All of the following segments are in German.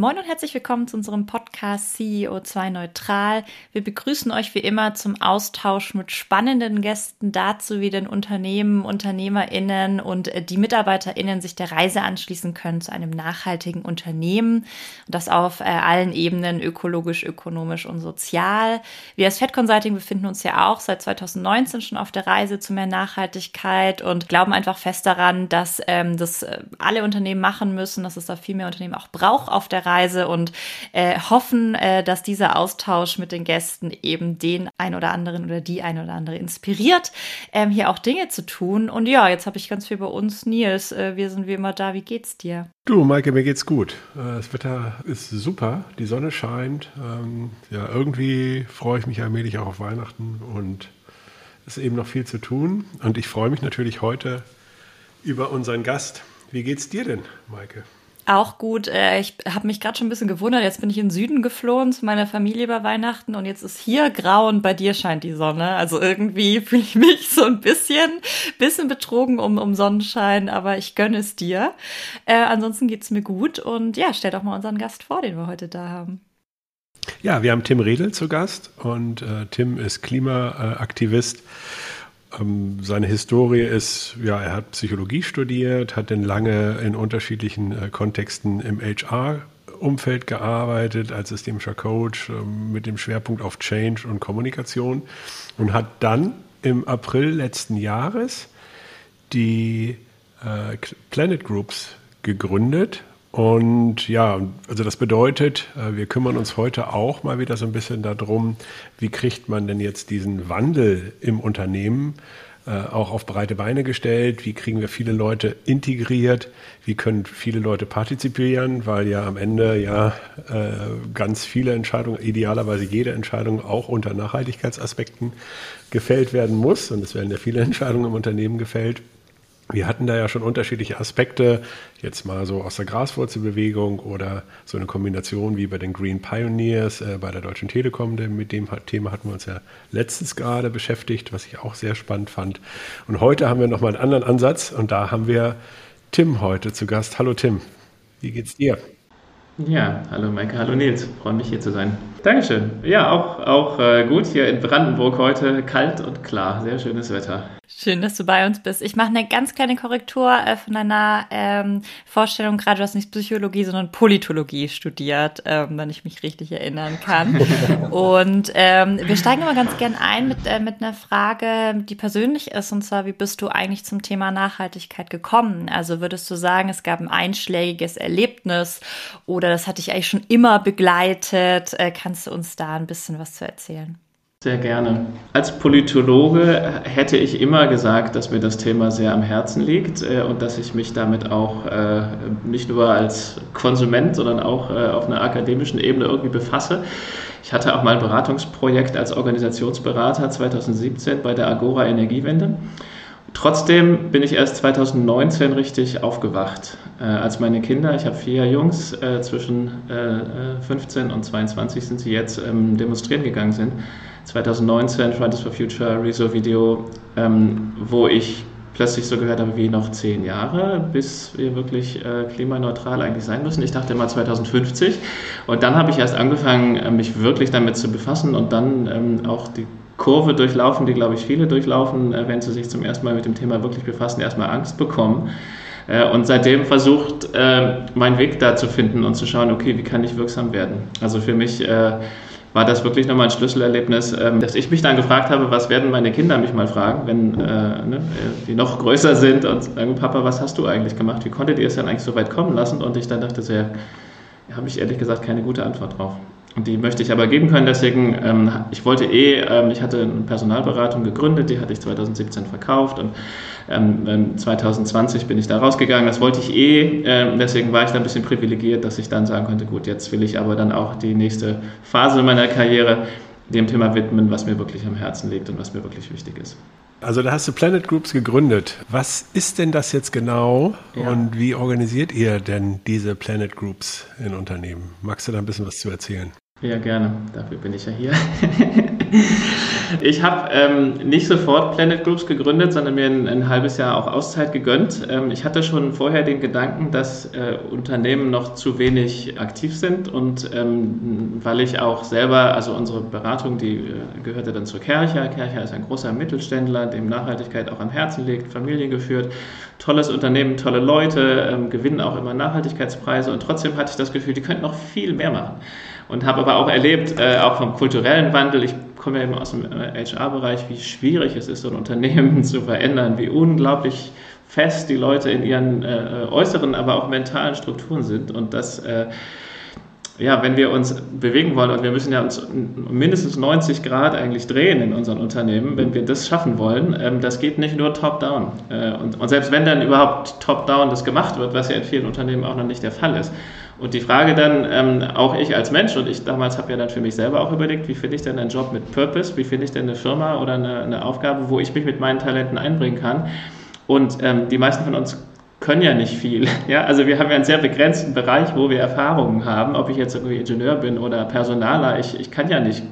Moin und herzlich willkommen zu unserem Podcast CEO2 Neutral. Wir begrüßen euch wie immer zum Austausch mit spannenden Gästen dazu, wie denn Unternehmen, UnternehmerInnen und äh, die MitarbeiterInnen sich der Reise anschließen können zu einem nachhaltigen Unternehmen. Und das auf äh, allen Ebenen, ökologisch, ökonomisch und sozial. Wir als Fed Consulting befinden uns ja auch seit 2019 schon auf der Reise zu mehr Nachhaltigkeit und glauben einfach fest daran, dass ähm, das äh, alle Unternehmen machen müssen, dass es da viel mehr Unternehmen auch braucht auf der Reise und äh, hoffen, äh, dass dieser Austausch mit den Gästen eben den ein oder anderen oder die ein oder andere inspiriert, ähm, hier auch Dinge zu tun. Und ja, jetzt habe ich ganz viel bei uns. Nils, äh, wir sind wie immer da. Wie geht's dir? Du, Maike, mir geht's gut. Äh, das Wetter ist super, die Sonne scheint. Ähm, ja, irgendwie freue ich mich allmählich auch auf Weihnachten und es ist eben noch viel zu tun. Und ich freue mich natürlich heute über unseren Gast. Wie geht's dir denn, Maike? Auch gut. Äh, ich habe mich gerade schon ein bisschen gewundert. Jetzt bin ich in den Süden geflohen zu meiner Familie über Weihnachten und jetzt ist hier grau und bei dir scheint die Sonne. Also irgendwie fühle ich mich so ein bisschen, bisschen betrogen um, um Sonnenschein, aber ich gönne es dir. Äh, ansonsten geht's mir gut und ja, stell doch mal unseren Gast vor, den wir heute da haben. Ja, wir haben Tim Redel zu Gast und äh, Tim ist Klimaaktivist. Äh, ähm, seine Historie ist, ja, er hat Psychologie studiert, hat dann lange in unterschiedlichen äh, Kontexten im HR Umfeld gearbeitet als systemischer Coach ähm, mit dem Schwerpunkt auf Change und Kommunikation und hat dann im April letzten Jahres die äh, Planet Groups gegründet und ja, also das bedeutet, äh, wir kümmern uns heute auch mal wieder so ein bisschen darum, wie kriegt man denn jetzt diesen Wandel im Unternehmen äh, auch auf breite Beine gestellt, wie kriegen wir viele Leute integriert, wie können viele Leute partizipieren, weil ja am Ende ja äh, ganz viele Entscheidungen, idealerweise jede Entscheidung auch unter Nachhaltigkeitsaspekten gefällt werden muss. Und es werden ja viele Entscheidungen im Unternehmen gefällt. Wir hatten da ja schon unterschiedliche Aspekte, jetzt mal so aus der Graswurzelbewegung oder so eine Kombination wie bei den Green Pioneers äh, bei der Deutschen Telekom. Denn mit dem Thema hatten wir uns ja letztens gerade beschäftigt, was ich auch sehr spannend fand. Und heute haben wir nochmal einen anderen Ansatz und da haben wir Tim heute zu Gast. Hallo Tim, wie geht's dir? Ja, hallo Maike, hallo Nils, freue mich hier zu sein. Dankeschön. Ja, auch, auch äh, gut hier in Brandenburg heute, kalt und klar, sehr schönes Wetter. Schön, dass du bei uns bist. Ich mache eine ganz kleine Korrektur äh, von deiner ähm, Vorstellung. Gerade du hast nicht Psychologie, sondern Politologie studiert, ähm, wenn ich mich richtig erinnern kann. und ähm, wir steigen immer ganz gern ein mit, äh, mit einer Frage, die persönlich ist. Und zwar, wie bist du eigentlich zum Thema Nachhaltigkeit gekommen? Also würdest du sagen, es gab ein einschlägiges Erlebnis oder das hat dich eigentlich schon immer begleitet? Äh, kannst du uns da ein bisschen was zu erzählen? Sehr gerne. Als Politologe hätte ich immer gesagt, dass mir das Thema sehr am Herzen liegt äh, und dass ich mich damit auch äh, nicht nur als Konsument, sondern auch äh, auf einer akademischen Ebene irgendwie befasse. Ich hatte auch mal ein Beratungsprojekt als Organisationsberater 2017 bei der Agora Energiewende. Trotzdem bin ich erst 2019 richtig aufgewacht, äh, als meine Kinder, ich habe vier Jungs, äh, zwischen äh, 15 und 22 sind sie jetzt, ähm, demonstrieren gegangen sind 2019 Fridays for Future Rezo-Video, ähm, wo ich plötzlich so gehört habe, wie noch zehn Jahre, bis wir wirklich äh, klimaneutral eigentlich sein müssen. Ich dachte immer 2050. Und dann habe ich erst angefangen, äh, mich wirklich damit zu befassen und dann ähm, auch die Kurve durchlaufen, die, glaube ich, viele durchlaufen, äh, wenn sie sich zum ersten Mal mit dem Thema wirklich befassen, erstmal Angst bekommen. Äh, und seitdem versucht, äh, meinen Weg da zu finden und zu schauen, okay, wie kann ich wirksam werden? Also für mich war das wirklich nochmal ein Schlüsselerlebnis, ähm, dass ich mich dann gefragt habe, was werden meine Kinder mich mal fragen, wenn ne, die noch größer sind und sagen, Papa, was hast du eigentlich gemacht? Wie konntet ihr es denn eigentlich so weit kommen lassen? Und ich dann dachte so, ja, habe ich ehrlich gesagt keine gute Antwort drauf. Die möchte ich aber geben können. Deswegen, ähm, ich wollte eh, ähm, ich hatte eine Personalberatung gegründet, die hatte ich 2017 verkauft und ähm, 2020 ähm, bin ich da rausgegangen. Das wollte ich eh. Ähm, deswegen war ich da ein bisschen privilegiert, dass ich dann sagen konnte, gut, jetzt will ich aber dann auch die nächste Phase meiner Karriere dem Thema widmen, was mir wirklich am Herzen liegt und was mir wirklich wichtig ist. Also da hast du Planet Groups gegründet. Was ist denn das jetzt genau ja. und wie organisiert ihr denn diese Planet Groups in Unternehmen? Magst du da ein bisschen was zu erzählen? Ja, gerne. Dafür bin ich ja hier. Ich habe ähm, nicht sofort Planet Groups gegründet, sondern mir ein, ein halbes Jahr auch Auszeit gegönnt. Ähm, ich hatte schon vorher den Gedanken, dass äh, Unternehmen noch zu wenig aktiv sind und ähm, weil ich auch selber, also unsere Beratung, die äh, gehörte dann zur Kercher. Kercher ist ein großer Mittelständler, dem Nachhaltigkeit auch am Herzen liegt, familiengeführt, tolles Unternehmen, tolle Leute, ähm, gewinnen auch immer Nachhaltigkeitspreise und trotzdem hatte ich das Gefühl, die könnten noch viel mehr machen und habe aber auch erlebt, äh, auch vom kulturellen Wandel, ich komme ja eben aus dem HR-Bereich, äh, wie schwierig es ist, so ein Unternehmen zu verändern, wie unglaublich fest die Leute in ihren äh, äußeren, aber auch mentalen Strukturen sind und das äh, ja, wenn wir uns bewegen wollen und wir müssen ja uns mindestens 90 Grad eigentlich drehen in unseren Unternehmen, wenn wir das schaffen wollen, ähm, das geht nicht nur top-down. Äh, und, und selbst wenn dann überhaupt top-down das gemacht wird, was ja in vielen Unternehmen auch noch nicht der Fall ist, und die Frage dann, ähm, auch ich als Mensch, und ich damals habe ja dann für mich selber auch überlegt, wie finde ich denn einen Job mit Purpose, wie finde ich denn eine Firma oder eine, eine, Aufgabe, wo ich mich mit meinen Talenten einbringen kann. Und ähm, die meisten von uns können ja nicht viel. Ja? Also wir haben ja einen sehr begrenzten Bereich, wo wir Erfahrungen haben, ob ich jetzt irgendwie Ingenieur bin oder Personaler, ich, ich kann ja nicht,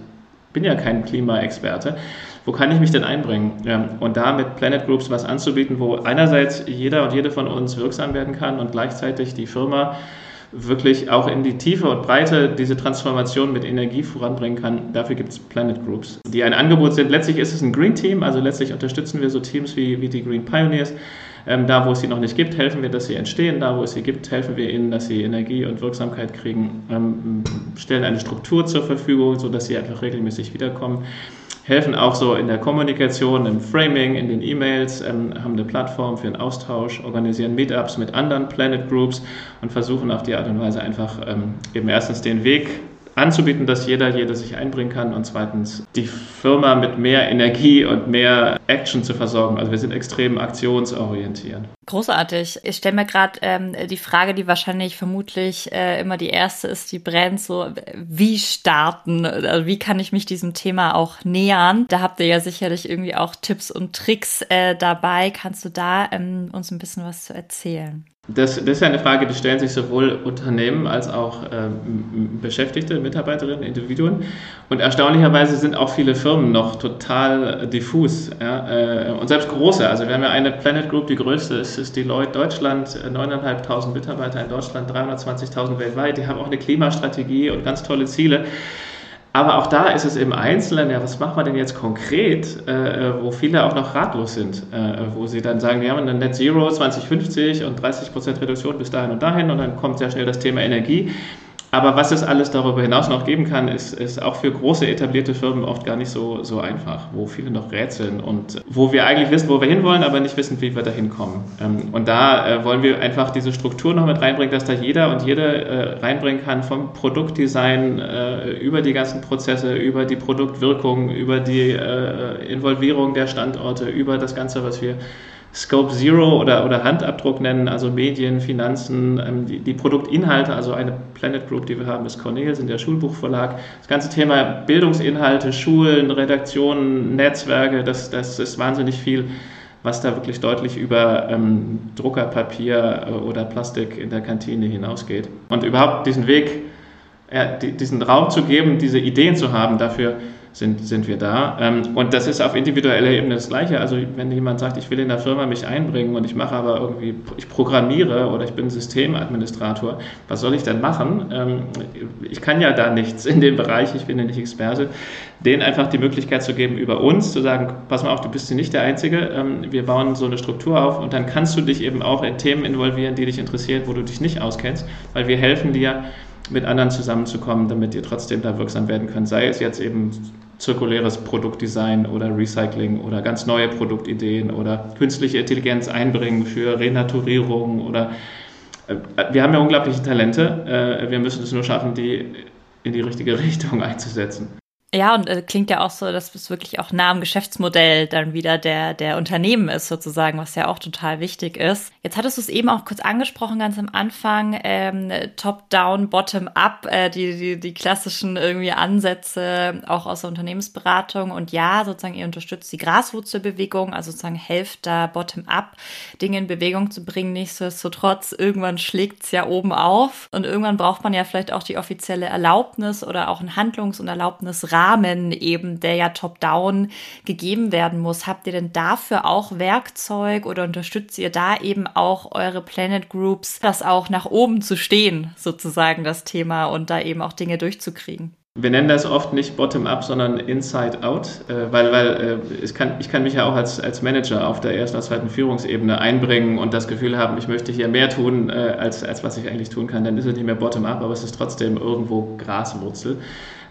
bin ja kein Klimaexperte. Wo kann ich mich denn einbringen? Ja, und da mit Planet Groups was anzubieten, wo einerseits jeder und jede von uns wirksam werden kann und gleichzeitig die Firma wirklich auch in die Tiefe und Breite diese Transformation mit Energie voranbringen kann. Dafür gibt es Planet Groups, die ein Angebot sind. Letztlich ist es ein Green Team, also letztlich unterstützen wir so Teams wie, wie die Green Pioneers. Ähm, da, wo es sie noch nicht gibt, helfen wir, dass sie entstehen. Da, wo es sie gibt, helfen wir ihnen, dass sie Energie und Wirksamkeit kriegen, ähm, stellen eine Struktur zur Verfügung, sodass sie einfach regelmäßig wiederkommen helfen auch so in der Kommunikation, im Framing, in den E-Mails, ähm, haben eine Plattform für den Austausch, organisieren Meetups mit anderen Planet Groups und versuchen auf die Art und Weise einfach ähm, eben erstens den Weg anzubieten, dass jeder, jede sich einbringen kann und zweitens die Firma mit mehr Energie und mehr Action zu versorgen. Also wir sind extrem aktionsorientiert. Großartig. Ich stelle mir gerade ähm, die Frage, die wahrscheinlich vermutlich äh, immer die erste ist, die brennt so, wie starten? Also wie kann ich mich diesem Thema auch nähern? Da habt ihr ja sicherlich irgendwie auch Tipps und Tricks äh, dabei. Kannst du da ähm, uns ein bisschen was zu erzählen? Das, das, ist ja eine Frage, die stellen sich sowohl Unternehmen als auch ähm, Beschäftigte, Mitarbeiterinnen, Individuen. Und erstaunlicherweise sind auch viele Firmen noch total diffus. Ja? Äh, und selbst große. Also wir haben ja eine Planet Group, die größte ist, ist Deloitte Deutschland, 9.500 Mitarbeiter in Deutschland, 320.000 weltweit. Die haben auch eine Klimastrategie und ganz tolle Ziele. Aber auch da ist es im Einzelnen, ja, was macht man denn jetzt konkret, äh, wo viele auch noch ratlos sind, äh, wo sie dann sagen, wir haben eine Net Zero 2050 und 30% Reduktion bis dahin und dahin und dann kommt sehr schnell das Thema Energie. Aber was es alles darüber hinaus noch geben kann, ist, ist auch für große etablierte Firmen oft gar nicht so, so einfach, wo viele noch rätseln und wo wir eigentlich wissen, wo wir hinwollen, aber nicht wissen, wie wir da hinkommen. Ähm, und da äh, wollen wir einfach diese Struktur noch mit reinbringen, dass da jeder und jede äh, reinbringen kann, vom Produktdesign äh, über die ganzen Prozesse, über die Produktwirkung, über die Involvierung der Standorte, über das Ganze, was wir Scope Zero oder, oder Handabdruck nennen, also Medien, Finanzen, ähm, die, die, Produktinhalte, also eine Planet Group, die wir haben, ist Cornell, sind der Schulbuchverlag. Das ganze Thema Bildungsinhalte, Schulen, Redaktionen, Netzwerke, das, das ist wahnsinnig viel, was da wirklich deutlich über ähm, Druckerpapier äh, oder Plastik in der Kantine hinausgeht. Und überhaupt diesen Weg, äh, diesen Raum zu geben, diese Ideen zu haben, dafür sind, sind wir da. Ähm, und das ist auf individueller Ebene das Gleiche. Also wenn jemand sagt, ich will in der Firma mich einbringen und ich mache aber irgendwie, ich programmiere oder ich bin Systemadministrator, was soll ich denn machen? Ähm, ich kann ja da nichts in dem Bereich, ich bin ja nicht Experte. Denen einfach die Möglichkeit zu geben, über uns zu sagen, pass mal auf, du bist hier nicht der Einzige, ähm, wir bauen so eine Struktur auf und dann kannst du dich eben auch in Themen involvieren, die dich interessieren, wo du dich nicht auskennst, weil wir helfen dir, mit anderen zusammenzukommen, damit ihr trotzdem da wirksam werden könnt. Sei es jetzt eben zirkuläres Produktdesign oder Recycling oder ganz neue Produktideen oder künstliche Intelligenz einbringen für Renaturierung oder äh, wir haben ja unglaubliche Talente. Äh, wir müssen es nur schaffen, die in die richtige Richtung einzusetzen. Ja, und äh, klingt ja auch so, dass es wirklich auch nah am Geschäftsmodell dann wieder der, der Unternehmen ist, sozusagen, was ja auch total wichtig ist. Jetzt hattest du es eben auch kurz angesprochen, ganz am Anfang, ähm, Top-Down, Bottom-up, äh, die, die, die klassischen irgendwie Ansätze auch aus der Unternehmensberatung. Und ja, sozusagen, ihr unterstützt die Graswurzelbewegung, also sozusagen helft da Bottom-up, Dinge in Bewegung zu bringen. Nichtsdestotrotz, irgendwann schlägt es ja oben auf und irgendwann braucht man ja vielleicht auch die offizielle Erlaubnis oder auch ein Handlungs- und Erlaubnisrat Rahmen eben, der ja top-down gegeben werden muss. Habt ihr denn dafür auch Werkzeug oder unterstützt ihr da eben auch eure Planet Groups, das auch nach oben zu stehen, sozusagen das Thema und da eben auch Dinge durchzukriegen? Wir nennen das oft nicht Bottom-up, sondern Inside-out, äh, weil, weil äh, ich, kann, ich kann mich ja auch als, als Manager auf der ersten oder zweiten Führungsebene einbringen und das Gefühl haben, ich möchte hier mehr tun, äh, als, als was ich eigentlich tun kann. Dann ist es nicht mehr Bottom-up, aber es ist trotzdem irgendwo Graswurzel.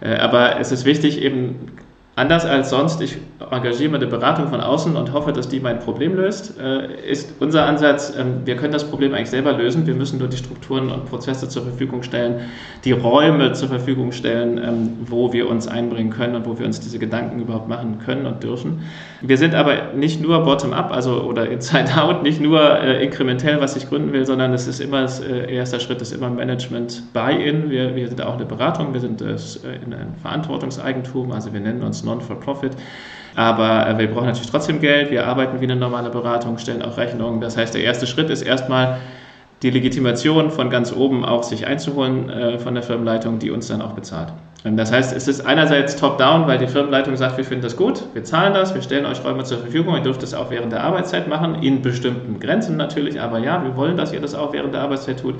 Aber es ist wichtig, eben Anders als sonst, ich engagiere mir eine Beratung von außen und hoffe, dass die mein Problem löst, äh, ist unser Ansatz, ähm, wir können das Problem eigentlich selber lösen. Wir müssen nur die Strukturen und Prozesse zur Verfügung stellen, die Räume zur Verfügung stellen, ähm, wo wir uns einbringen können und wo wir uns diese Gedanken überhaupt machen können und dürfen. Wir sind aber nicht nur bottom-up, also oder inside-out, nicht nur äh, inkrementell, was ich gründen will, sondern es ist immer, das äh, erster Schritt ist immer Management Buy-in. Wir, wir sind auch eine Beratung, wir sind in einem Verantwortungseigentum, also wir nennen uns Non-for-Profit. Aber äh, wir brauchen natürlich trotzdem Geld. Wir arbeiten wie eine normale Beratung, stellen auch Rechnungen. Das heißt, der erste Schritt ist erstmal die Legitimation von ganz oben auch sich einzuholen äh, von der Firmenleitung, die uns dann auch bezahlt. Das heißt, es ist einerseits top-down, weil die Firmenleitung sagt, wir finden das gut, wir zahlen das, wir stellen euch Räume zur Verfügung, ihr dürft es auch während der Arbeitszeit machen, in bestimmten Grenzen natürlich, aber ja, wir wollen, dass ihr das auch während der Arbeitszeit tut.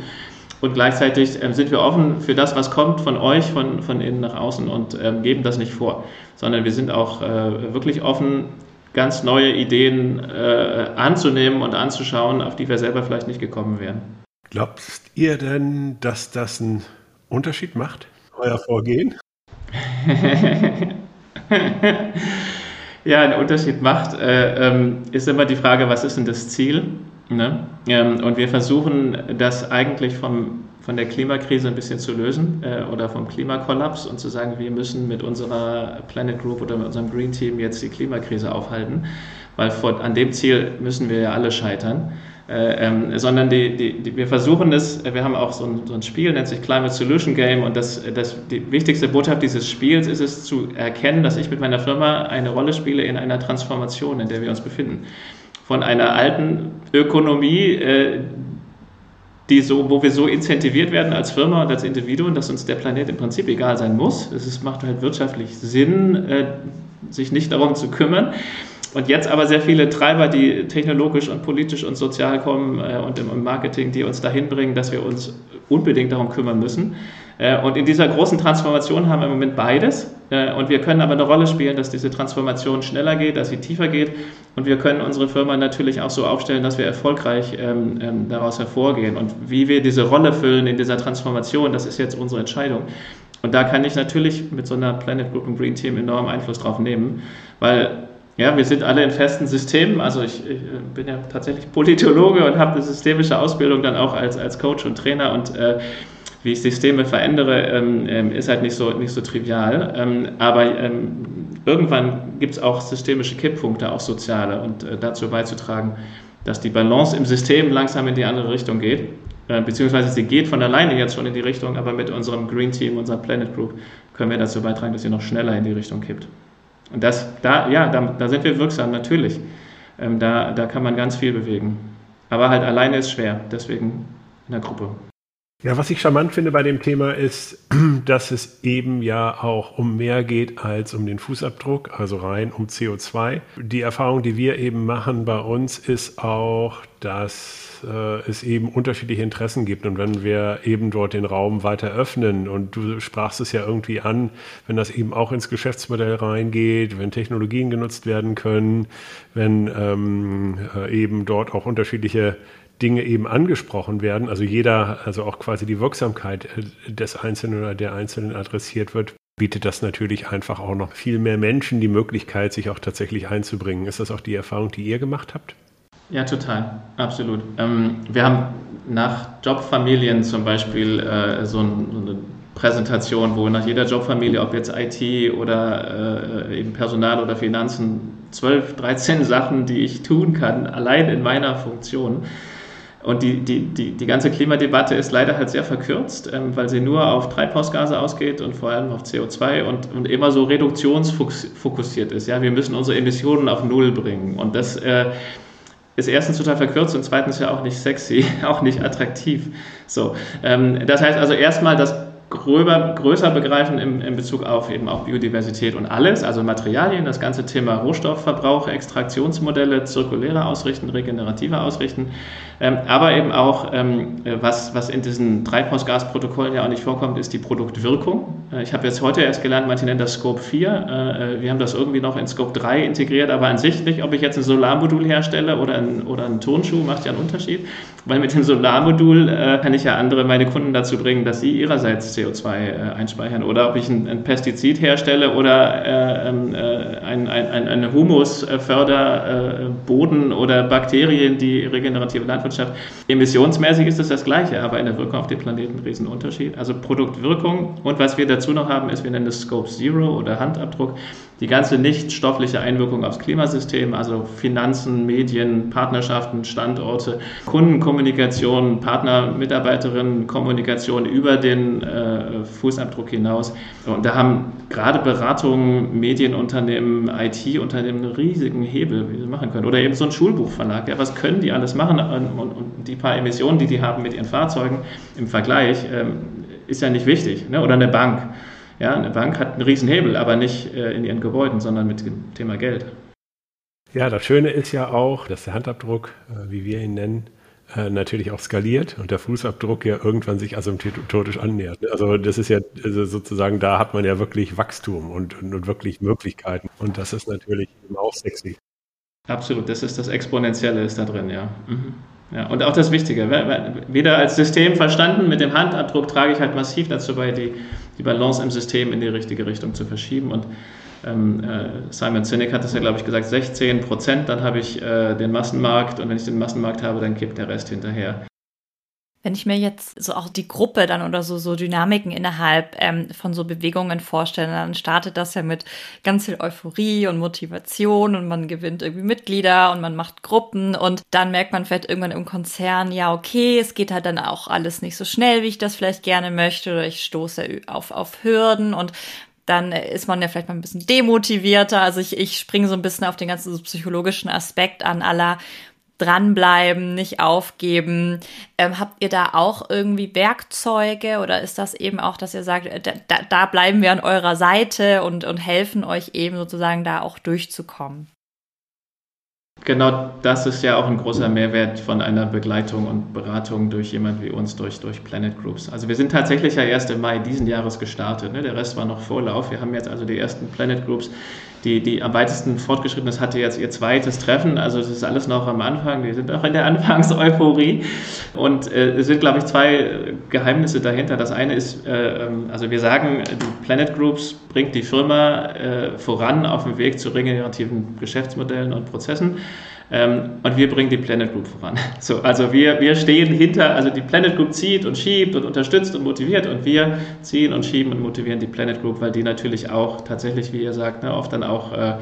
Und gleichzeitig ähm, sind wir offen für das, was kommt von euch, von, von innen nach außen und ähm, geben das nicht vor, sondern wir sind auch äh, wirklich offen, ganz neue Ideen äh, anzunehmen und anzuschauen, auf die wir selber vielleicht nicht gekommen wären. Glaubt ihr denn, dass das einen Unterschied macht, euer Vorgehen? ja, einen Unterschied macht, äh, ähm, ist immer die Frage, was ist denn das Ziel? Ne? Ähm, und wir versuchen das eigentlich vom, von der Klimakrise ein bisschen zu lösen äh, oder vom Klimakollaps und zu sagen, wir müssen mit unserer Planet Group oder mit unserem Green Team jetzt die Klimakrise aufhalten, weil vor, an dem Ziel müssen wir ja alle scheitern. Äh, ähm, sondern die, die, die, wir versuchen es, wir haben auch so ein, so ein, Spiel, nennt sich Climate Solution Game und das, das, die wichtigste Botschaft dieses Spiels ist es zu erkennen, dass ich mit meiner Firma eine Rolle spiele in einer Transformation, in der wir uns befinden von einer alten Ökonomie, äh, die so, wo wir so incentiviert werden als Firma und als Individuen, dass uns der Planet im Prinzip egal sein muss. Es macht halt wirtschaftlich Sinn, äh, sich nicht darum zu kümmern. Und jetzt aber sehr viele Treiber, die technologisch und politisch und sozial kommen äh, und im Marketing, die uns dahin bringen, dass wir uns unbedingt darum kümmern müssen. Äh, und in dieser großen Transformation haben wir im Moment beides. Äh, und wir können aber eine Rolle spielen, dass diese Transformation schneller geht, dass sie tiefer geht. Und wir können unsere Firma natürlich auch so aufstellen, dass wir erfolgreich ähm, ähm, daraus hervorgehen. Und wie wir diese Rolle füllen in dieser Transformation, das ist jetzt unsere Entscheidung. Und da kann ich natürlich mit so einer Planet Group und Green Team enorm Einfluss drauf nehmen, weil ja, wir sind alle in festen Systemen. Also ich, ich bin ja tatsächlich Politologe und habe eine systemische Ausbildung dann auch als, als Coach und Trainer und äh, wie ich Systeme verändere, ähm, ähm, ist halt nicht so, nicht so trivial. Ähm, aber ähm, irgendwann gibt es auch systemische Kipppunkte, auch soziale, und äh, dazu beizutragen, dass die Balance im System langsam in die andere Richtung geht. Äh, beziehungsweise sie geht von alleine jetzt schon in die Richtung, aber mit unserem Green Team, unserer Planet Group, können wir dazu beitragen, dass sie noch schneller in die Richtung kippt. Und das, da, ja, da, da sind wir wirksam, natürlich. Ähm, da, da kann man ganz viel bewegen. Aber halt alleine ist schwer, deswegen in der Gruppe. Ja, was ich charmant finde bei dem Thema ist, dass es eben ja auch um mehr geht als um den Fußabdruck, also rein um CO2. Die Erfahrung, die wir eben machen bei uns, ist auch, dass äh, es eben unterschiedliche Interessen gibt. Und wenn wir eben dort den Raum weiter öffnen, und du sprachst es ja irgendwie an, wenn das eben auch ins Geschäftsmodell reingeht, wenn Technologien genutzt werden können, wenn ähm, äh, eben dort auch unterschiedliche Dinge eben angesprochen werden, also jeder, also auch quasi die Wirksamkeit äh, des Einzelnen oder der Einzelnen adressiert wird, bietet das natürlich einfach auch noch viel mehr Menschen die Möglichkeit, sich auch tatsächlich einzubringen. Ist das auch die Erfahrung, die ihr gemacht habt? Ja, total, absolut. Ähm, wir haben nach Jobfamilien zum Beispiel äh, so, ein, so, eine Präsentation, wo nach jeder Jobfamilie, ob jetzt IT oder äh, eben Personal oder Finanzen, 12, 13 Sachen, die ich tun kann, allein in meiner Funktion, und die, die, die, die ganze Klimadebatte ist leider halt sehr verkürzt, ähm, weil sie nur auf Treibhausgase ausgeht und vor allem auf CO2 und, und immer so reduktionsfokussiert ist. Ja, wir müssen unsere Emissionen auf Null bringen. Und das äh, ist erstens total verkürzt und zweitens ja auch nicht sexy, auch nicht attraktiv. So, ähm, das heißt also erstmal das gröber, größer begreifen in, in Bezug auf eben auch Biodiversität und alles, also Materialien, das ganze Thema Rohstoffverbrauch, Extraktionsmodelle, zirkulärer ausrichten, regenerativer ausrichten, aber eben auch, ähm, was, was in diesen Treibhausgasprotokollen ja auch nicht vorkommt, ist die Produktwirkung. Äh, ich habe jetzt heute erst gelernt, manche nennen das Scope 4. Äh, wir haben das irgendwie noch in Scope 3 integriert, aber an sich nicht, ob ich jetzt ein Solarmodul herstelle oder ein, oder einen Turnschuh, macht ja einen Unterschied. Weil mit dem Solarmodul äh, kann ich ja andere, meine Kunden dazu bringen, dass sie ihrerseits CO2 äh, einspeichern. Oder ob ich ein, ein Pestizid herstelle oder äh, ähm, äh, ein, ein, ein Humusförderboden oder Bakterien, die regenerative Landwirtschaft Landwirtschaft. Emissionsmäßig ist es das Gleiche, aber in der Wirkung auf den Planeten ein Riesenunterschied. Also Produktwirkung und was wir dazu noch haben, ist, wir nennen das Scope Zero oder Handabdruck die ganze nicht stoffliche Einwirkung aufs Klimasystem, also Finanzen, Medien, Partnerschaften, Standorte, Kundenkommunikation, Partner, Mitarbeiterinnen, Kommunikation über den äh, Fußabdruck hinaus. Und da haben gerade Beratungen, Medienunternehmen, IT-Unternehmen einen riesigen Hebel, wie sie machen können. Oder eben so ein Schulbuchverlag. Ja, was können die alles machen? Und, und die paar Emissionen, die die haben mit ihren Fahrzeugen im Vergleich, ähm, ist ja nicht wichtig. Ne? Oder eine Bank. Ja, eine Bank hat einen Riesenhebel, aber nicht äh, in ihren Gebäuden, sondern mit dem Thema Geld. Ja, das Schöne ist ja auch, dass der Handabdruck, äh, wie wir ihn nennen, äh, natürlich auch skaliert und der Fußabdruck ja irgendwann sich asymptotisch annähert. Also das ist ja also sozusagen, da hat man ja wirklich Wachstum und, und, und wirklich Möglichkeiten. Und das ist natürlich auch sexy. Absolut, das ist das Exponentielle ist da drin, ja. Mhm. Ja, und auch das Wichtige, wieder als System verstanden, mit dem Handabdruck trage ich halt massiv dazu bei, die, die Balance im System in die richtige Richtung zu verschieben. Und ähm, äh, Simon Sinek hat das ja, glaube ich, gesagt, 16 Prozent, dann habe ich äh, den Massenmarkt und wenn ich den Massenmarkt habe, dann kippt der Rest hinterher. Wenn ich mir jetzt so auch die Gruppe dann oder so, so Dynamiken innerhalb ähm, von so Bewegungen vorstelle, dann startet das ja mit ganz viel Euphorie und Motivation und man gewinnt irgendwie Mitglieder und man macht Gruppen und dann merkt man vielleicht irgendwann im Konzern, ja, okay, es geht halt dann auch alles nicht so schnell, wie ich das vielleicht gerne möchte oder ich stoße auf, auf Hürden und dann ist man ja vielleicht mal ein bisschen demotivierter. Also ich, ich springe so ein bisschen auf den ganzen psychologischen Aspekt an aller dranbleiben, nicht aufgeben. Ähm, habt ihr da auch irgendwie Werkzeuge oder ist das eben auch, dass ihr sagt, äh, da, da bleiben wir an eurer Seite und, und helfen euch eben sozusagen da auch durchzukommen? Genau das ist ja auch ein großer Mehrwert von einer Begleitung und Beratung durch jemand wie uns, durch, durch Planet Groups. Also wir sind tatsächlich ja erst im Mai diesen Jahres gestartet. Ne? Der Rest war noch Vorlauf. Wir haben jetzt also die ersten Planet Groups die, die am weitesten fortgeschritten ist, hatte jetzt ihr zweites Treffen. Also es ist alles noch am Anfang. Die sind auch in der Anfangseuphorie. Und äh, es sind, glaube ich, zwei Geheimnisse dahinter. Das eine ist, äh, ähm, also wir sagen, die Planet Groups bringt die Firma äh, voran auf dem Weg zu regenerativen Geschäftsmodellen und Prozessen. Ähm, und wir bringen die Planet Group voran. So, also wir, wir stehen hinter, also die Planet Group zieht und schiebt und unterstützt und motiviert und wir ziehen und schieben und motivieren die Planet Group, weil die natürlich auch tatsächlich, wie ihr sagt, ne, oft dann auch äh,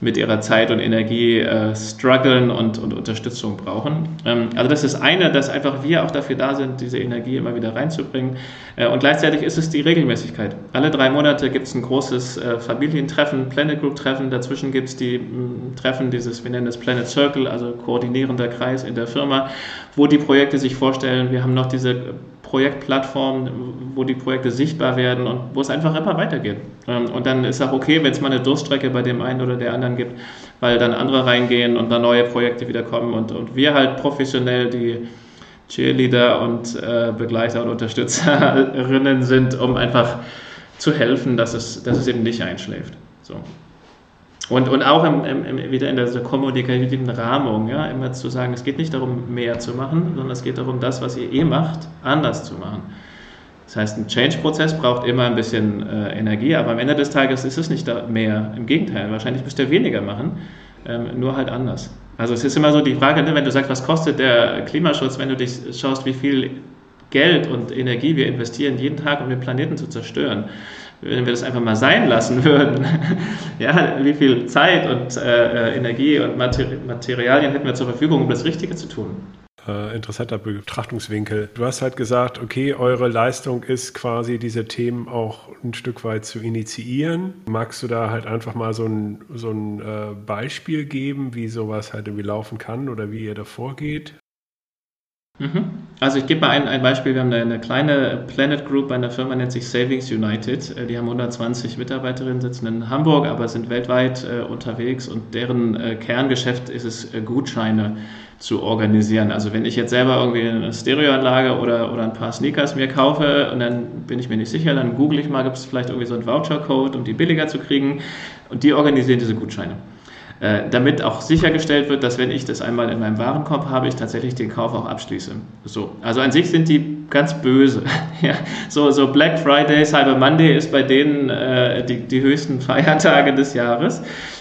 mit ihrer Zeit und Energie äh, strugglen und, und Unterstützung brauchen. Ähm, also das ist eine, dass einfach wir auch dafür da sind, diese Energie immer wieder reinzubringen. Äh, und gleichzeitig ist es die Regelmäßigkeit. Alle drei Monate gibt es ein großes äh, Familientreffen, Planet Group Treffen. Dazwischen gibt es die m, Treffen, dieses, wir nennen das Planet Circle, also koordinierender Kreis in der Firma, wo die Projekte sich vorstellen. Wir haben noch diese Projektplattform, wo die Projekte sichtbar werden und wo es einfach immer weitergeht. Ähm, und dann ist auch okay, wenn es mal eine Durststrecke bei dem einen oder der anderen gibt, weil dann andere reingehen und dann neue Projekte wieder kommen und, und wir halt professionell die Cheerleader und äh, Begleiter und Unterstützerinnen sind, um einfach zu helfen, dass es, dass es eben nicht einschläft. So. Und, und auch im, im, wieder in dieser kommunikativen Rahmung, ja, immer zu sagen, es geht nicht darum, mehr zu machen, sondern es geht darum, das, was ihr eh macht, anders zu machen. Das heißt, ein Change-Prozess braucht immer ein bisschen äh, Energie, aber am Ende des Tages ist es nicht mehr. Im Gegenteil, wahrscheinlich müsst ihr weniger machen, ähm, nur halt anders. Also es ist immer so die Frage, ne, wenn du sagst, was kostet der Klimaschutz, wenn du dich schaust, wie viel Geld und Energie wir investieren jeden Tag, um den Planeten zu zerstören wenn wir das einfach mal sein lassen würden, ja, wie viel Zeit und äh, Energie und Materialien hätten wir zur Verfügung, um das Richtige zu tun. Äh, interessanter Betrachtungswinkel. Du hast halt gesagt, okay, eure Leistung ist quasi diese Themen auch ein Stück weit zu initiieren. Magst du da halt einfach mal so ein, so ein äh, Beispiel geben, wie sowas halt irgendwie laufen kann oder wie ihr da vorgeht? Mhm. Also ich gebe mal ein, ein Beispiel. Wir haben eine, eine, kleine Planet Group, eine Firma nennt sich Savings United. Äh, die haben 120 Mitarbeiterinnen, sitzen in Hamburg, aber sind weltweit äh, unterwegs und deren äh, Kerngeschäft ist es, äh, Gutscheine zu organisieren. Also wenn ich jetzt selber irgendwie eine Stereoanlage oder, oder ein paar Sneakers mir kaufe und dann bin ich mir nicht sicher, dann google ich mal, gibt es vielleicht irgendwie so einen Voucher-Code, um die billiger zu kriegen und die organisieren diese Gutscheine. Äh, damit auch sichergestellt wird, dass wenn ich das einmal in meinem Warenkorb habe, ich tatsächlich den Kauf auch abschließe. So. Also an sich sind die ganz böse. ja. so, so Black Friday, Cyber Monday ist bei denen äh, die, die höchsten Feiertage des Jahres.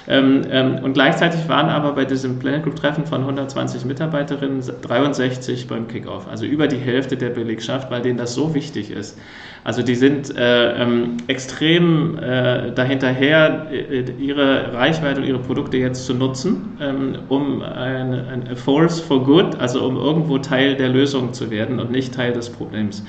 Ähm, ähm, und gleichzeitig waren aber bei diesem Planet Group Treffen von 120 Mitarbeiterinnen 63 beim Kickoff, also über die Hälfte der Belegschaft, weil denen das so wichtig ist. Also die sind äh, ähm, extrem äh, dahinterher, äh, ihre Reichweite und ihre Produkte jetzt zu nutzen, ähm, um ein, ein Force for Good, also um irgendwo Teil der Lösung zu werden und nicht Teil des Problems.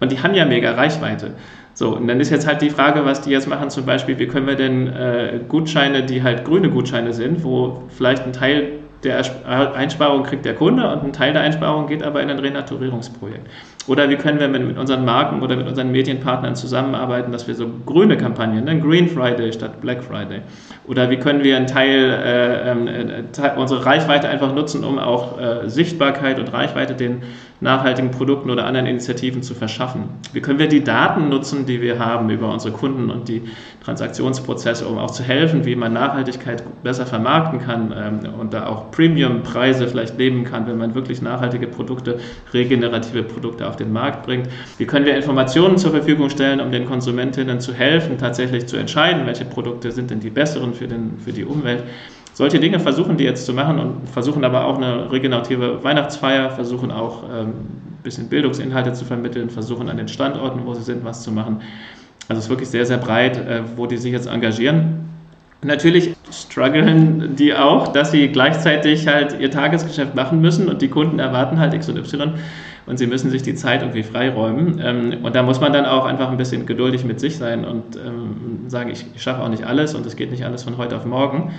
Und die haben ja mega Reichweite. So, und dann ist jetzt halt die Frage, was die jetzt machen, zum Beispiel, wie können wir denn äh, Gutscheine, die halt grüne Gutscheine sind, wo vielleicht ein Teil der Einsparung kriegt der Kunde und ein Teil der Einsparung geht aber in ein Renaturierungsprojekt. Oder wie können wir mit, unseren Marken oder mit unseren Medienpartnern zusammenarbeiten, dass wir so grüne Kampagnen, ne? Green Friday statt Black Friday. Oder wie können wir einen Teil, äh, ähm, äh, unsere Reichweite einfach nutzen, um auch äh, Sichtbarkeit und Reichweite den nachhaltigen Produkten oder anderen Initiativen zu verschaffen. Wie können wir die Daten nutzen, die wir haben über unsere Kunden und die Transaktionsprozesse, um auch zu helfen, wie man Nachhaltigkeit besser vermarkten kann ähm, und da auch Premium-Preise vielleicht nehmen kann, wenn man wirklich nachhaltige Produkte, regenerative Produkte auf den Markt bringt. Wie können wir Informationen zur Verfügung stellen, um den Konsumentinnen zu helfen, tatsächlich zu entscheiden, welche Produkte sind denn die besseren für, den, für die Umwelt. Solche Dinge versuchen die jetzt zu machen und versuchen aber auch eine regenerative Weihnachtsfeier, versuchen auch ähm, ein bisschen Bildungsinhalte zu vermitteln, versuchen an den Standorten, wo sie sind, was zu machen. Also es ist wirklich sehr, sehr breit, äh, wo die sich jetzt engagieren. Natürlich strugglen die auch, dass sie gleichzeitig halt ihr Tagesgeschäft machen müssen und die Kunden erwarten halt X und Y und sie müssen sich die Zeit irgendwie freiräumen. Ähm, und da muss man dann auch einfach ein bisschen geduldig mit sich sein und ähm, sagen, ich, ich schaffe auch nicht alles und es geht nicht alles von heute auf morgen.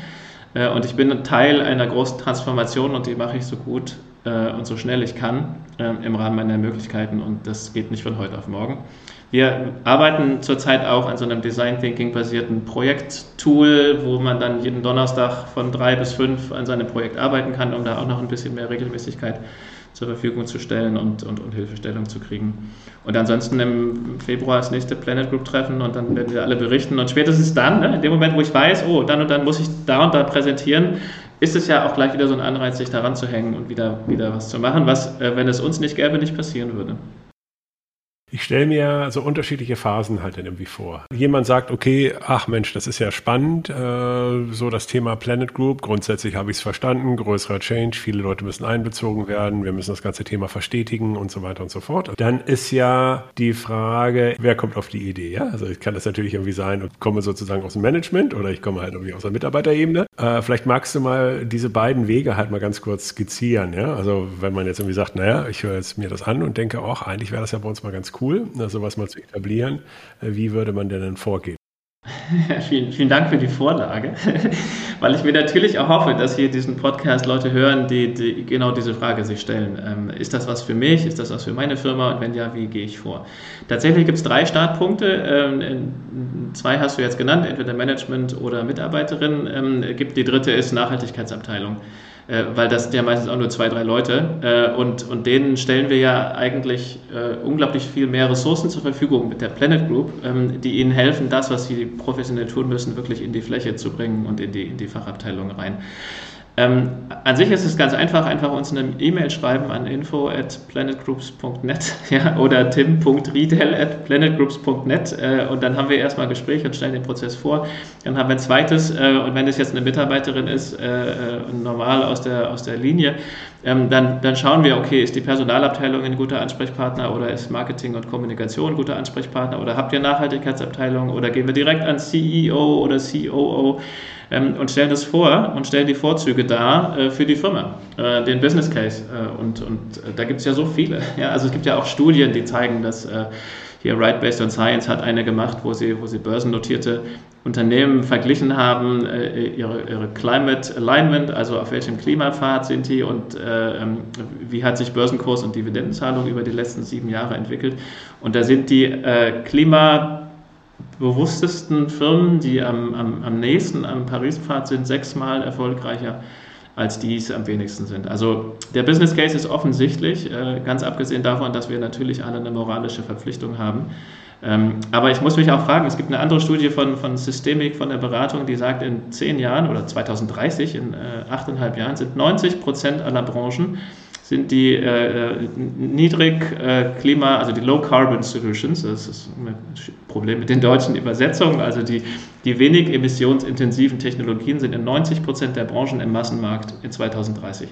Äh, und ich bin Teil einer großen Transformation und die mache ich so gut äh, und so schnell ich kann äh, im Rahmen meiner Möglichkeiten und das geht nicht von heute auf morgen. Wir arbeiten zurzeit auch an so einem Design Thinking basierten Projekttool, wo man dann jeden Donnerstag von drei bis fünf an seinem Projekt arbeiten kann, um da auch noch ein bisschen mehr Regelmäßigkeit zur Verfügung zu stellen und, und, und Hilfestellung zu kriegen. Und ansonsten im Februar das nächste Planet Group Treffen und dann werden wir alle berichten. Und spätestens dann, ne, in dem Moment, wo ich weiß, oh, dann und dann muss ich da und da präsentieren, ist es ja auch gleich wieder so ein Anreiz, sich daran zu hängen und wieder, wieder was zu machen, was, äh, wenn es uns nicht gäbe, nicht passieren würde. Ich stelle mir so unterschiedliche Phasen halt dann irgendwie vor. Jemand sagt, okay, ach Mensch, das ist ja spannend, äh, so das Thema Planet Group. Grundsätzlich habe ich es verstanden, größerer Change, viele Leute müssen einbezogen werden, wir müssen das ganze Thema verstetigen und so weiter und so fort. Dann ist ja die Frage, wer kommt auf die Idee? Ja? Also ich kann das natürlich irgendwie sein und komme sozusagen aus dem Management oder ich komme halt irgendwie aus der Mitarbeiterebene. Äh, vielleicht magst du mal diese beiden Wege halt mal ganz kurz skizzieren. Ja? Also wenn man jetzt irgendwie sagt, naja, ich höre jetzt mir das an und denke, auch eigentlich wäre das ja bei uns mal ganz cool, sowas mal zu etablieren. Äh, wie würde man denn dann vorgehen? vielen, vielen Dank für die Vorlage, weil ich mir natürlich auch hoffe, dass hier diesen Podcast Leute hören, die, die genau diese Frage sich stellen. Ähm, ist das was für mich? Ist das was für meine Firma? Und wenn ja, wie gehe ich vor? Tatsächlich gibt es drei Startpunkte. Ähm, zwei hast du jetzt genannt, entweder Management oder Mitarbeiterin. Ähm, gibt die dritte ist Nachhaltigkeitsabteilung äh, weil das sind ja meistens auch nur zwei, drei Leute äh, und, und denen stellen wir ja eigentlich äh, unglaublich viel mehr Ressourcen zur Verfügung mit der Planet Group, ähm, die ihnen helfen, das, was sie professionell tun müssen, wirklich in die Fläche zu bringen und in die, in die Fachabteilung rein. Ähm, an sich ist es ganz einfach, einfach uns eine E-Mail schreiben an info at planetgroups.net ja, oder tim.riedel at planetgroups.net äh, und dann haben wir erstmal ein Gespräch und stellen den Prozess vor. Dann haben wir ein zweites äh, und wenn es jetzt eine Mitarbeiterin ist, äh, äh normal aus der, aus der Linie, ähm, dann, dann schauen wir, okay, ist die Personalabteilung ein guter Ansprechpartner oder ist Marketing und Kommunikation ein guter Ansprechpartner oder habt ihr Nachhaltigkeitsabteilung oder gehen wir direkt an CEO oder COO ähm, und stellen das vor und stellen die Vorzüge dar äh, für die Firma, äh, den Business Case. Äh, und und äh, da gibt es ja so viele. Ja? Also es gibt ja auch Studien, die zeigen, dass äh, hier Right Based on Science hat eine gemacht, wo sie, wo sie börsennotierte Unternehmen verglichen haben, äh, ihre, ihre Climate Alignment, also auf welchem Klimapfad sind die und äh, ähm, wie hat sich Börsenkurs und Dividendenzahlung über die letzten sieben Jahre entwickelt. Und da sind die äh, klimabewusstesten Firmen, die am, am, am nächsten am Paris-Pfad sind, sechsmal erfolgreicher als die es am wenigsten sind. Also der Business Case ist offensichtlich, äh, ganz abgesehen davon, dass wir natürlich alle eine moralische Verpflichtung haben. Ähm, aber ich muss mich auch fragen, es gibt eine andere Studie von, von Systemik, von der Beratung, die sagt, in zehn Jahren oder 2030, in äh, achteinhalb Jahren, sind 90 Prozent aller Branchen sind die äh, äh, niedrig äh, Klima, also die Low Carbon Solutions, das ist ein Problem mit den deutschen Übersetzungen, also die, die wenig emissionsintensiven Technologien sind in 90 Prozent der Branchen im Massenmarkt in 2030.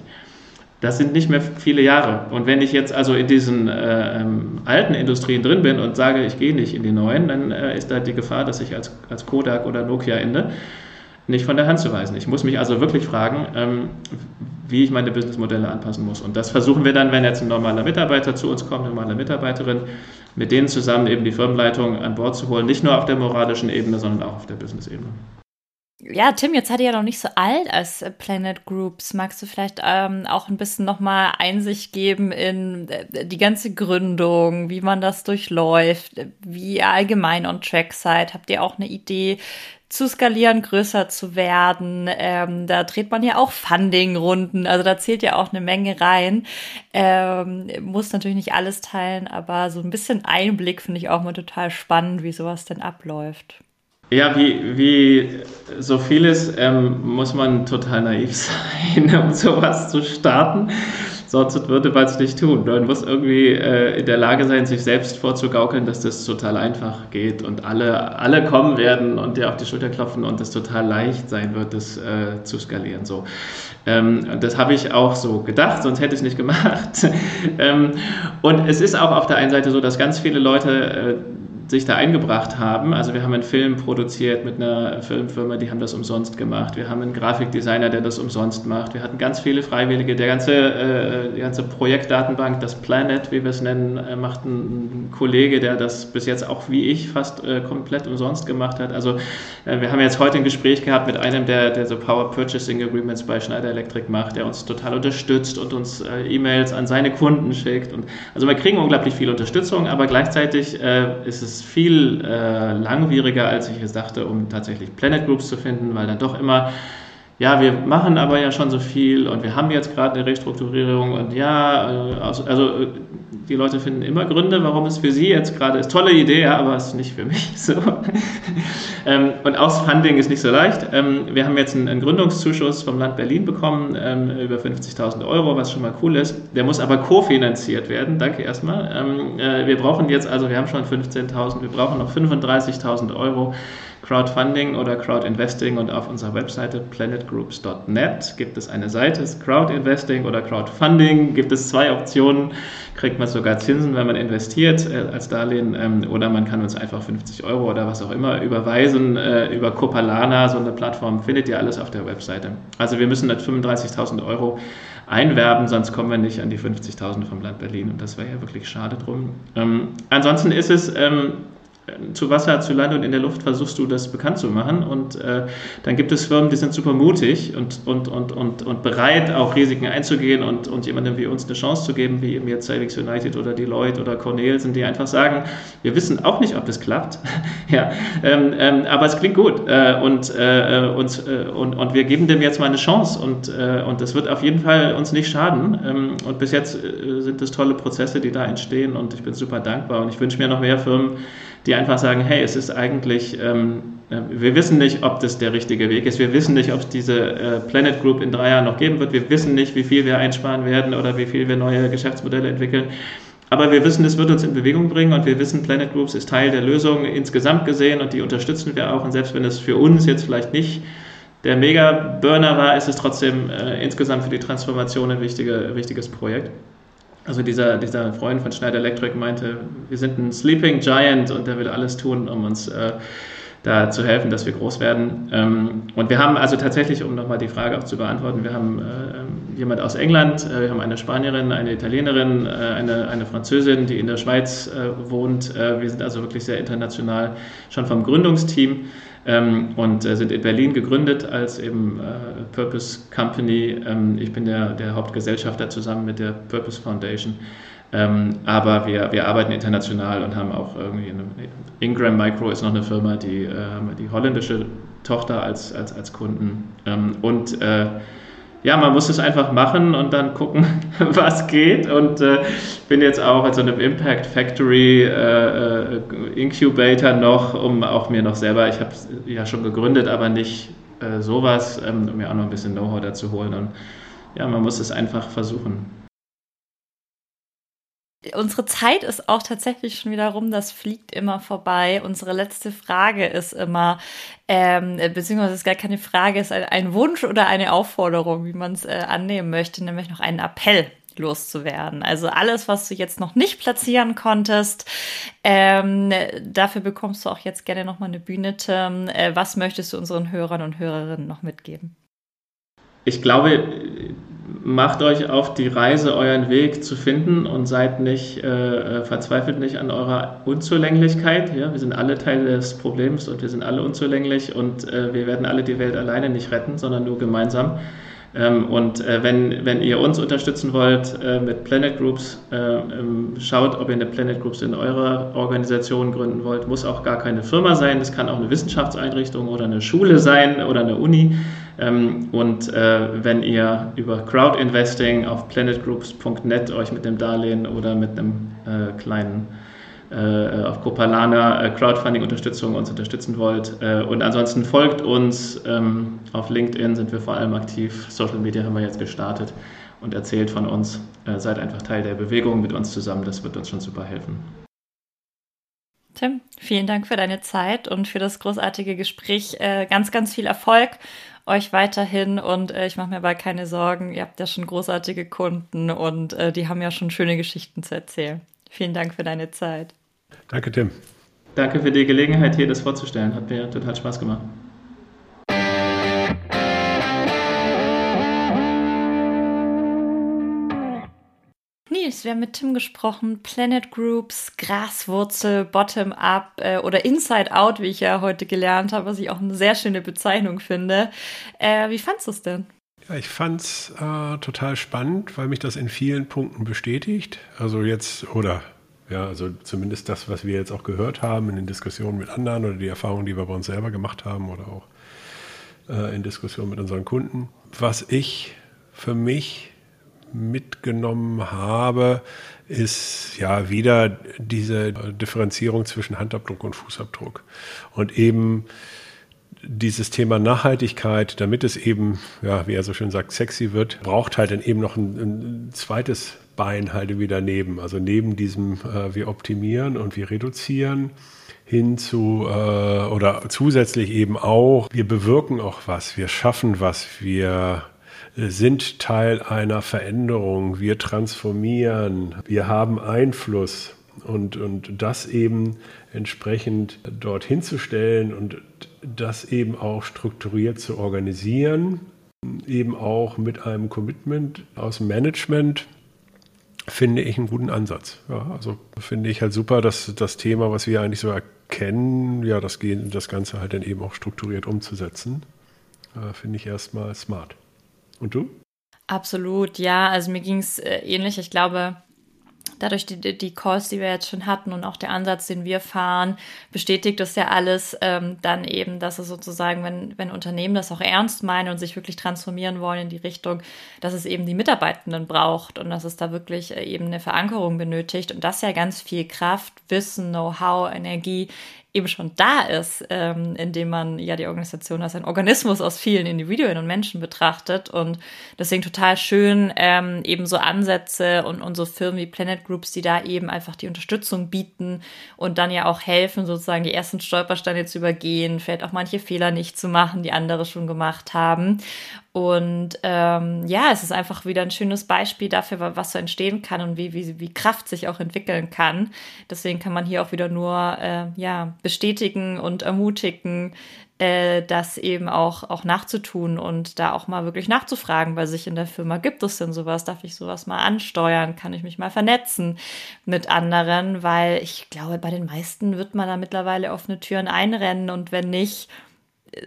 Das sind nicht mehr viele Jahre. Und wenn ich jetzt also in diesen äh, ähm, alten Industrien drin bin und sage, ich gehe nicht in die neuen, dann äh, ist da die Gefahr, dass ich als, als Kodak oder Nokia ende nicht von der Hand zu weisen. Ich muss mich also wirklich fragen, ähm, wie ich meine Businessmodelle anpassen muss. Und das versuchen wir dann, wenn jetzt ein normaler Mitarbeiter zu uns kommt, eine normale Mitarbeiterin, mit denen zusammen eben die Firmenleitung an Bord zu holen, nicht nur auf der moralischen Ebene, sondern auch auf der Business-Ebene. Ja, Tim, jetzt seid ihr ja noch nicht so alt als Planet Groups. Magst du vielleicht ähm, auch ein bisschen nochmal Einsicht geben in äh, die ganze Gründung, wie man das durchläuft, wie ihr allgemein on track seid? Habt ihr auch eine Idee, zu skalieren, größer zu werden. Ähm, da dreht man ja auch Funding-Runden, also da zählt ja auch eine Menge rein. Ähm, muss natürlich nicht alles teilen, aber so ein bisschen Einblick finde ich auch mal total spannend, wie sowas denn abläuft. Ja, wie, wie so vieles ähm, muss man total naiv sein, um sowas zu starten sonst würde man es nicht tun. Man muss irgendwie äh, in der Lage sein, sich selbst vorzugaukeln, dass das total einfach geht und alle, alle kommen werden und dir auf die Schulter klopfen und es total leicht sein wird, das äh, zu skalieren. So. Ähm, das habe ich auch so gedacht, sonst hätte ich es nicht gemacht. ähm, und es ist auch auf der einen Seite so, dass ganz viele Leute äh, sich da eingebracht haben. Also wir haben einen Film produziert mit einer Filmfirma, die haben das umsonst gemacht. Wir haben einen Grafikdesigner, der das umsonst macht. Wir hatten ganz viele Freiwillige. Der ganze, äh, die ganze Projektdatenbank, das Planet, wie wir es nennen, äh, macht ein, Kollege, der das bis jetzt auch wie ich fast äh, komplett umsonst gemacht hat. Also äh, wir haben jetzt heute ein Gespräch gehabt mit einem, der, der so Power Purchasing Agreements bei Schneider Electric macht, der uns total unterstützt und uns äh, E-Mails an seine Kunden schickt. Und, also wir kriegen unglaublich viel Unterstützung, aber gleichzeitig äh, ist es viel äh, langwieriger, als ich es dachte, um tatsächlich Planet Groups zu finden, weil dann doch immer ja, wir machen aber ja schon so viel und wir haben jetzt gerade eine Restrukturierung und ja, äh, also, also die Leute finden immer Gründe, warum es für sie jetzt gerade ist. Tolle Idee, aber es ist nicht für mich so. ähm, und auch Funding ist nicht so leicht. Ähm, wir haben jetzt einen, Gründungszuschuss vom Land Berlin bekommen, ähm, über 50.000 Euro, was schon mal cool ist. Der muss aber kofinanziert werden. Danke erstmal. Äh, wir brauchen jetzt, also wir haben schon 15.000, wir brauchen noch 35.000 Euro. Crowdfunding oder Crowdinvesting und auf unserer Webseite planetgroups.net gibt es eine Seite, Crowdinvesting oder Crowdfunding, gibt es zwei Optionen, kriegt man sogar Zinsen, wenn man investiert äh, als Darlehen ähm, oder man kann uns einfach 50 Euro oder was auch immer überweisen äh, über Copalana, so eine Plattform, findet ihr alles auf der Webseite. Also wir müssen 35.000 Euro einwerben, sonst kommen wir nicht an die 50.000 vom Land Berlin und das wäre ja wirklich schade drum. Ähm, ansonsten ist es ähm, zu Wasser, zu Land und in der Luft versuchst du das bekannt zu machen. Und äh, dann gibt es Firmen, die sind super mutig und, und, und, und, und bereit, auch Risiken einzugehen und, und jemandem wie uns eine Chance zu geben, wie eben jetzt Savings United oder Deloitte oder Cornelsen, die einfach sagen, wir wissen auch nicht, ob das klappt. ja, ähm, ähm, aber es klingt gut äh, und, äh, und, äh, und, und wir geben dem jetzt mal eine Chance und, äh, und das wird auf jeden Fall uns nicht schaden. Ähm, und bis jetzt äh, sind es tolle Prozesse, die da entstehen und ich bin super dankbar und ich wünsche mir noch mehr Firmen, die einfach sagen, hey, es ist eigentlich, ähm, äh, wir wissen nicht, ob das der richtige Weg ist, wir wissen nicht, ob es diese äh, Planet Group in drei Jahren noch geben wird, wir wissen nicht, wie viel wir einsparen werden oder wie viel wir neue Geschäftsmodelle entwickeln. Aber wir wissen, es wird uns in Bewegung bringen und wir wissen, Planet Groups ist Teil der Lösung insgesamt gesehen und die unterstützen wir auch. Und selbst wenn es für uns jetzt vielleicht nicht der Mega-Burner war, ist es trotzdem äh, insgesamt für die Transformation ein wichtige, wichtiges Projekt. Also dieser, dieser Freund von Schneider Electric meinte, wir sind ein Sleeping Giant und der will alles tun, um uns äh, da zu helfen, dass wir groß werden. Ähm, und wir haben also tatsächlich, um nochmal die Frage auch zu beantworten, wir haben äh, jemand aus England, äh, wir haben eine Spanierin, eine Italienerin, äh, eine, eine Französin, die in der Schweiz äh, wohnt. Äh, wir sind also wirklich sehr international schon vom Gründungsteam ähm, und äh, sind in Berlin gegründet als eben Purpose Company. Ähm, ich bin der, der Hauptgesellschafter zusammen mit der Purpose Foundation. Ähm, aber wir, wir arbeiten international und haben auch irgendwie eine, Ingram Micro ist noch eine Firma, die, äh, die holländische Tochter als, als, als Kunden. Ähm, und äh, ja, man muss es einfach machen und dann gucken, was geht. Und äh, bin jetzt auch in so einem Impact Factory äh, äh, Incubator noch, um auch mir noch selber, ich habe ja schon gegründet, aber nicht äh, sowas, ähm, um mir auch noch ein bisschen Know-how dazu holen. Und ja, man muss es einfach versuchen unsere Zeit ist auch tatsächlich schon wieder rum, das fliegt immer vorbei. Unsere letzte Frage ist immer, ähm, beziehungsweise ist gar keine Frage, ist ein, ein Wunsch oder eine Aufforderung, wie man es äh, annehmen möchte, nämlich noch einen Appell loszuwerden. Also alles, was du jetzt noch nicht platzieren konntest, ähm, dafür bekommst du auch jetzt gerne nochmal eine Bühne, Tim. Äh, was möchtest du unseren Hörern und Hörerinnen noch mitgeben? Ich glaube, macht euch auf die Reise, euren Weg zu finden und seid nicht, äh, äh, verzweifelt nicht an eurer Unzulänglichkeit. Ja? Wir sind alle Teil des Problems und wir sind alle unzulänglich und äh, wir werden alle die Welt alleine nicht retten, sondern nur gemeinsam. Ähm, und äh, wenn, wenn ihr uns unterstützen wollt äh, mit Planet Groups, äh, ähm, schaut, ob ihr eine Planet Groups in eurer Organisation gründen wollt. Muss auch gar keine Firma sein, das kann auch eine Wissenschaftseinrichtung oder eine Schule sein oder eine Uni. Ähm, und wenn ihr über Crowd Investing auf planetgroups.net euch mit dem Darlehen oder mit einem kleinen auf Copalana äh, Crowdfunding-Unterstützung uns unterstützen wollt. Äh, und ansonsten folgt uns. Ähm, auf LinkedIn sind wir vor allem aktiv. Social Media haben wir jetzt gestartet und erzählt von uns. seid einfach Teil der Bewegung mit uns zusammen. Das wird uns schon super helfen. Tim, vielen Dank für deine Zeit und für das großartige Gespräch. ganz, ganz viel Erfolg euch weiterhin und äh, ich mache mir aber keine Sorgen. Ihr habt ja schon großartige Kunden und äh, die haben ja schon schöne Geschichten zu erzählen. Vielen Dank für deine Zeit. Danke, Tim. Danke für die Gelegenheit, hier das vorzustellen. Hat mir total Spaß gemacht. Nils, wir haben mit Tim gesprochen. Planet Groups, Graswurzel, Bottom-up äh, oder Inside Out, wie ich ja heute gelernt habe, was ich auch eine sehr schöne Bezeichnung finde. Äh, wie fandest du es denn? Ja, ich fand es äh, total spannend, weil mich das in vielen Punkten bestätigt. Also jetzt, oder ja, also zumindest das, was wir jetzt auch gehört haben in den Diskussionen mit anderen oder die Erfahrungen, die wir bei uns selber gemacht haben oder auch äh, in Diskussionen mit unseren Kunden. Was ich für mich mitgenommen habe, ist ja wieder diese Differenzierung zwischen Handabdruck und Fußabdruck. Und eben dieses Thema Nachhaltigkeit, damit es eben, ja, wie er so schön sagt, sexy wird, braucht halt dann eben noch ein, ein zweites Bein halt wieder neben. Also neben diesem, äh, wir optimieren und wir reduzieren hin zu, äh, oder zusätzlich eben auch, wir bewirken auch was, wir schaffen was, wir sind Teil einer Veränderung, wir transformieren, wir haben Einfluss und, und das eben entsprechend dorthin zu stellen und das eben auch strukturiert zu organisieren, eben auch mit einem Commitment aus Management, finde ich einen guten Ansatz. Ja, also finde ich halt super, dass das Thema, was wir eigentlich so erkennen, ja, das, das Ganze halt dann eben auch strukturiert umzusetzen, äh, finde ich erstmal smart. Und du? Absolut, ja. Also mir ging es äh, ähnlich. Ich glaube, dadurch die, die Calls, die wir jetzt schon hatten und auch der Ansatz, den wir fahren, bestätigt das ja alles ähm, dann eben, dass es sozusagen, wenn, wenn Unternehmen das auch ernst meinen und sich wirklich transformieren wollen in die Richtung, dass es eben die Mitarbeitenden braucht und dass es da wirklich äh, eben eine Verankerung benötigt und das ja ganz viel Kraft, Wissen, Know-how, Energie eben schon da ist, ähm, indem man ja die Organisation als ein Organismus aus vielen Individuen und Menschen betrachtet. Und deswegen total schön, ähm, eben so Ansätze und, und so Firmen wie Planet Groups, die da eben einfach die Unterstützung bieten und dann ja auch helfen, sozusagen die ersten Stolpersteine zu übergehen, vielleicht auch manche Fehler nicht zu machen, die andere schon gemacht haben. Und ähm, ja, es ist einfach wieder ein schönes Beispiel dafür, was so entstehen kann und wie, wie, wie Kraft sich auch entwickeln kann. Deswegen kann man hier auch wieder nur äh, ja, bestätigen und ermutigen, äh, das eben auch, auch nachzutun und da auch mal wirklich nachzufragen bei sich in der Firma. Gibt es denn sowas? Darf ich sowas mal ansteuern? Kann ich mich mal vernetzen mit anderen? Weil ich glaube, bei den meisten wird man da mittlerweile offene Türen einrennen und wenn nicht,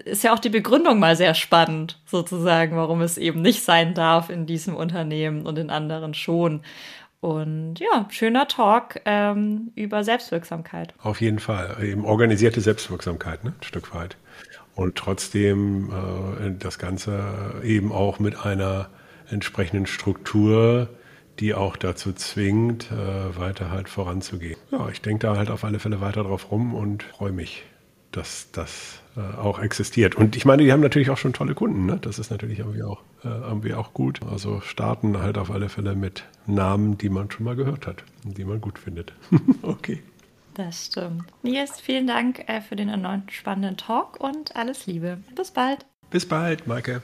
ist ja auch die Begründung mal sehr spannend, sozusagen, warum es eben nicht sein darf in diesem Unternehmen und in anderen schon. Und ja, schöner Talk ähm, über Selbstwirksamkeit. Auf jeden Fall. Eben organisierte Selbstwirksamkeit, ne? ein Stück weit. Und trotzdem äh, das Ganze eben auch mit einer entsprechenden Struktur, die auch dazu zwingt, äh, weiter halt voranzugehen. Ja, ich denke da halt auf alle Fälle weiter drauf rum und freue mich, dass das auch existiert. Und ich meine, die haben natürlich auch schon tolle Kunden. Ne? Das ist natürlich irgendwie auch, äh, irgendwie auch gut. Also starten halt auf alle Fälle mit Namen, die man schon mal gehört hat und die man gut findet. okay. Das stimmt. Nils, vielen Dank äh, für den erneuten spannenden Talk und alles Liebe. Bis bald. Bis bald, Maike.